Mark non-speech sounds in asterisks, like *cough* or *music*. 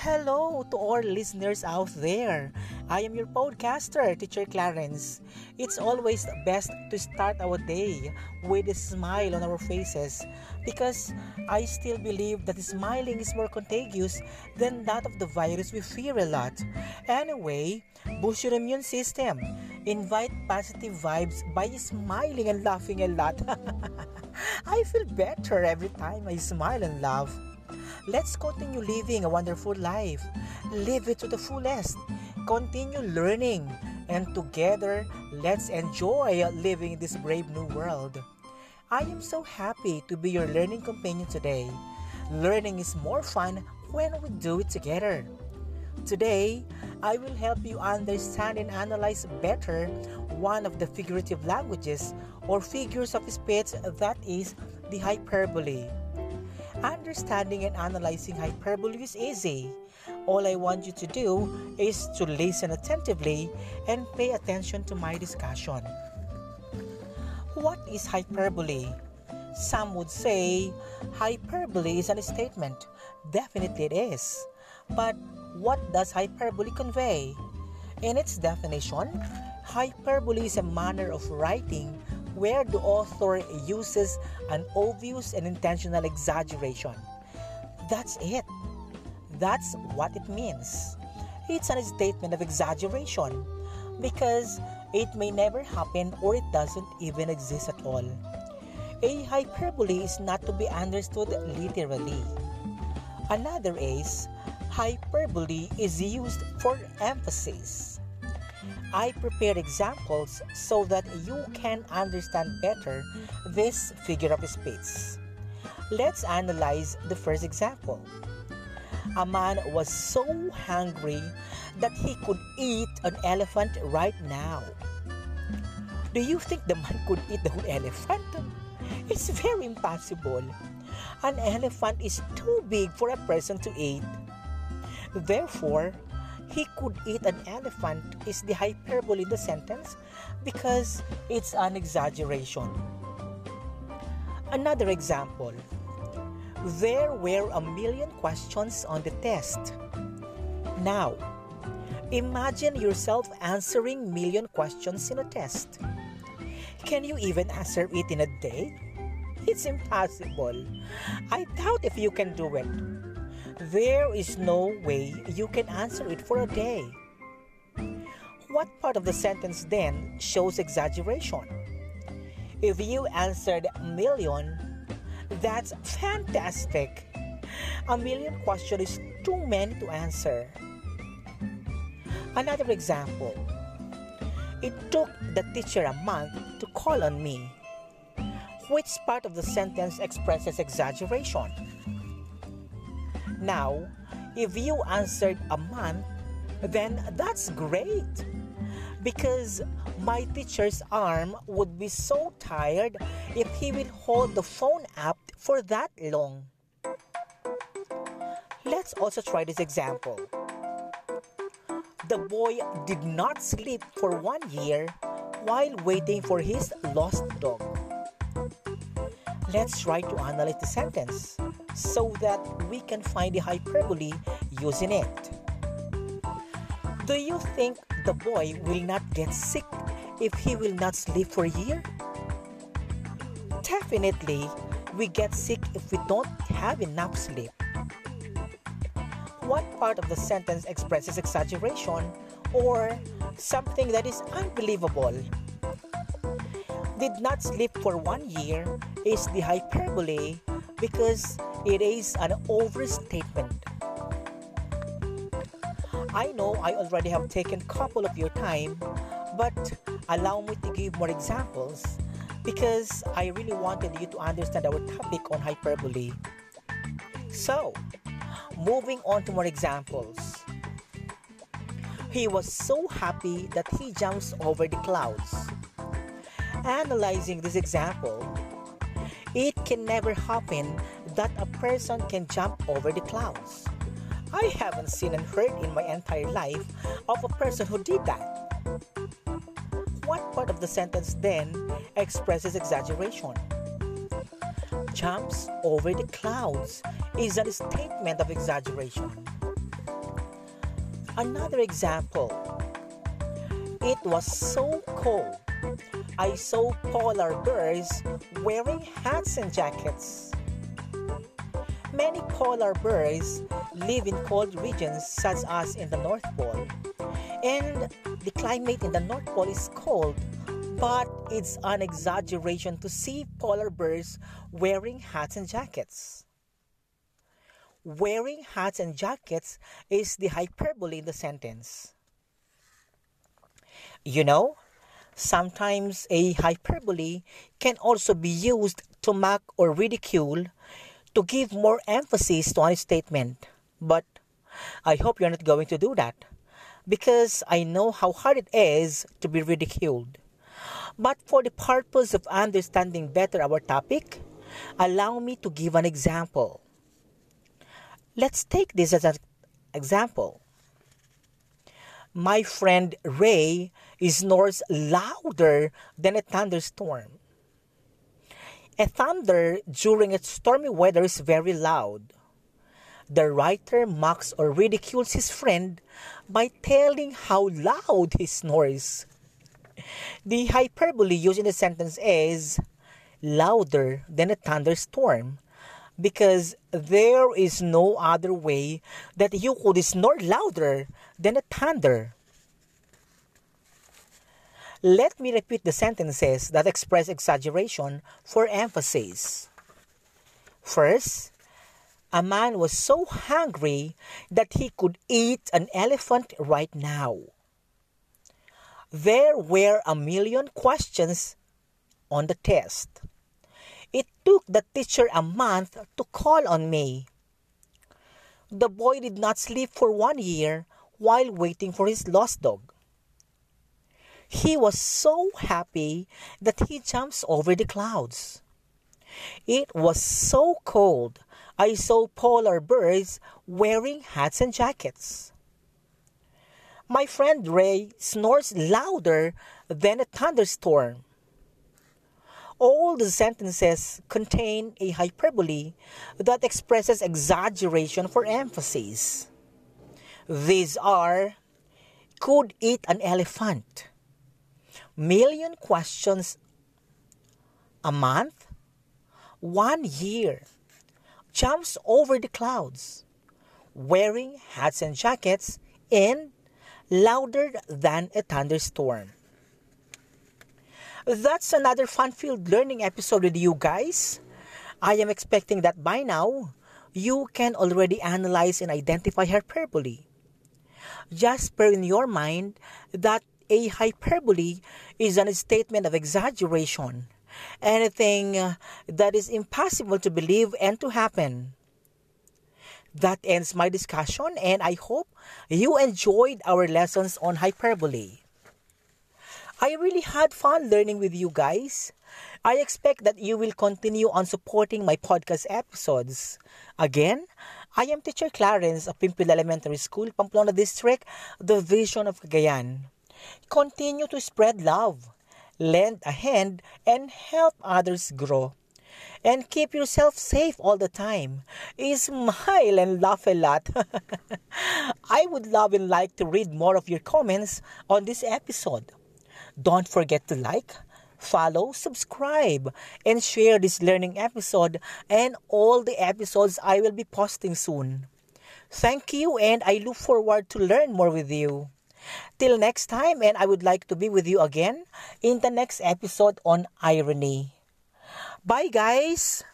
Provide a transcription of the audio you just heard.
Hello to all listeners out there. I am your podcaster, Teacher Clarence. It's always best to start our day with a smile on our faces because I still believe that smiling is more contagious than that of the virus we fear a lot. Anyway, boost your immune system. Invite positive vibes by smiling and laughing a lot. *laughs* I feel better every time I smile and laugh. Let's continue living a wonderful life. Live it to the fullest. Continue learning. And together, let's enjoy living in this brave new world. I am so happy to be your learning companion today. Learning is more fun when we do it together. Today, I will help you understand and analyze better one of the figurative languages or figures of speech that is the hyperbole. Understanding and analyzing hyperbole is easy. All I want you to do is to listen attentively and pay attention to my discussion. What is hyperbole? Some would say hyperbole is an statement. Definitely it is. But what does hyperbole convey? In its definition, hyperbole is a manner of writing where the author uses an obvious and intentional exaggeration. That's it. That's what it means. It's a statement of exaggeration because it may never happen or it doesn't even exist at all. A hyperbole is not to be understood literally. Another is hyperbole is used for emphasis. I prepared examples so that you can understand better this figure of speech. Let's analyze the first example. A man was so hungry that he could eat an elephant right now. Do you think the man could eat the whole elephant? It's very impossible. An elephant is too big for a person to eat. Therefore, he could eat an elephant is the hyperbole in the sentence because it's an exaggeration. Another example there were a million questions on the test. Now, imagine yourself answering million questions in a test. Can you even answer it in a day? It's impossible. I doubt if you can do it. There is no way you can answer it for a day. What part of the sentence then shows exaggeration? If you answered million, that's fantastic. A million questions is too many to answer. Another example. It took the teacher a month to call on me. Which part of the sentence expresses exaggeration? Now, if you answered a month, then that's great. Because my teacher's arm would be so tired if he will hold the phone up for that long. Let's also try this example. The boy did not sleep for one year while waiting for his lost dog. Let's try to analyze the sentence so that we can find the hyperbole using it. Do you think the boy will not get sick if he will not sleep for a year? Definitely, we get sick if we don't have enough sleep. What part of the sentence expresses exaggeration or something that is unbelievable? Did not sleep for one year is the hyperbole because it is an overstatement. I know I already have taken couple of your time, but allow me to give more examples because I really wanted you to understand our topic on hyperbole. So, moving on to more examples. He was so happy that he jumps over the clouds. Analyzing this example, it can never happen that a person can jump over the clouds. I haven't seen and heard in my entire life of a person who did that. What part of the sentence then expresses exaggeration? Jumps over the clouds is a statement of exaggeration. Another example. It was so cold. I saw polar bears wearing hats and jackets. Many polar bears live in cold regions such as in the North Pole. And the climate in the North Pole is cold, but it's an exaggeration to see polar bears wearing hats and jackets. Wearing hats and jackets is the hyperbole in the sentence. You know, sometimes a hyperbole can also be used to mock or ridicule to give more emphasis to a statement. But I hope you're not going to do that because I know how hard it is to be ridiculed. But for the purpose of understanding better our topic, allow me to give an example. Let's take this as an example. My friend Ray snores louder than a thunderstorm. A thunder during a stormy weather is very loud. The writer mocks or ridicules his friend by telling how loud he snores. The hyperbole used in the sentence is louder than a thunderstorm because there is no other way that you could snore louder than a thunder. Let me repeat the sentences that express exaggeration for emphasis. First, a man was so hungry that he could eat an elephant right now. There were a million questions on the test. It took the teacher a month to call on me. The boy did not sleep for one year while waiting for his lost dog. He was so happy that he jumps over the clouds. It was so cold, I saw polar bears wearing hats and jackets. My friend Ray snores louder than a thunderstorm. All the sentences contain a hyperbole that expresses exaggeration for emphasis. These are could eat an elephant million questions a month, one year, jumps over the clouds, wearing hats and jackets, and louder than a thunderstorm. That's another fun filled learning episode with you guys. I am expecting that by now, you can already analyze and identify her hyperbole. Just bear in your mind that a hyperbole is a statement of exaggeration, anything uh, that is impossible to believe and to happen. That ends my discussion, and I hope you enjoyed our lessons on hyperbole. I really had fun learning with you guys. I expect that you will continue on supporting my podcast episodes. Again, I am Teacher Clarence of Pimpil Elementary School, Pamplona District, the Division of Cagayan. Continue to spread love, lend a hand, and help others grow. And keep yourself safe all the time. Smile and laugh a lot. *laughs* I would love and like to read more of your comments on this episode. Don't forget to like, follow, subscribe, and share this learning episode and all the episodes I will be posting soon. Thank you, and I look forward to learn more with you. Till next time, and I would like to be with you again in the next episode on irony. Bye, guys!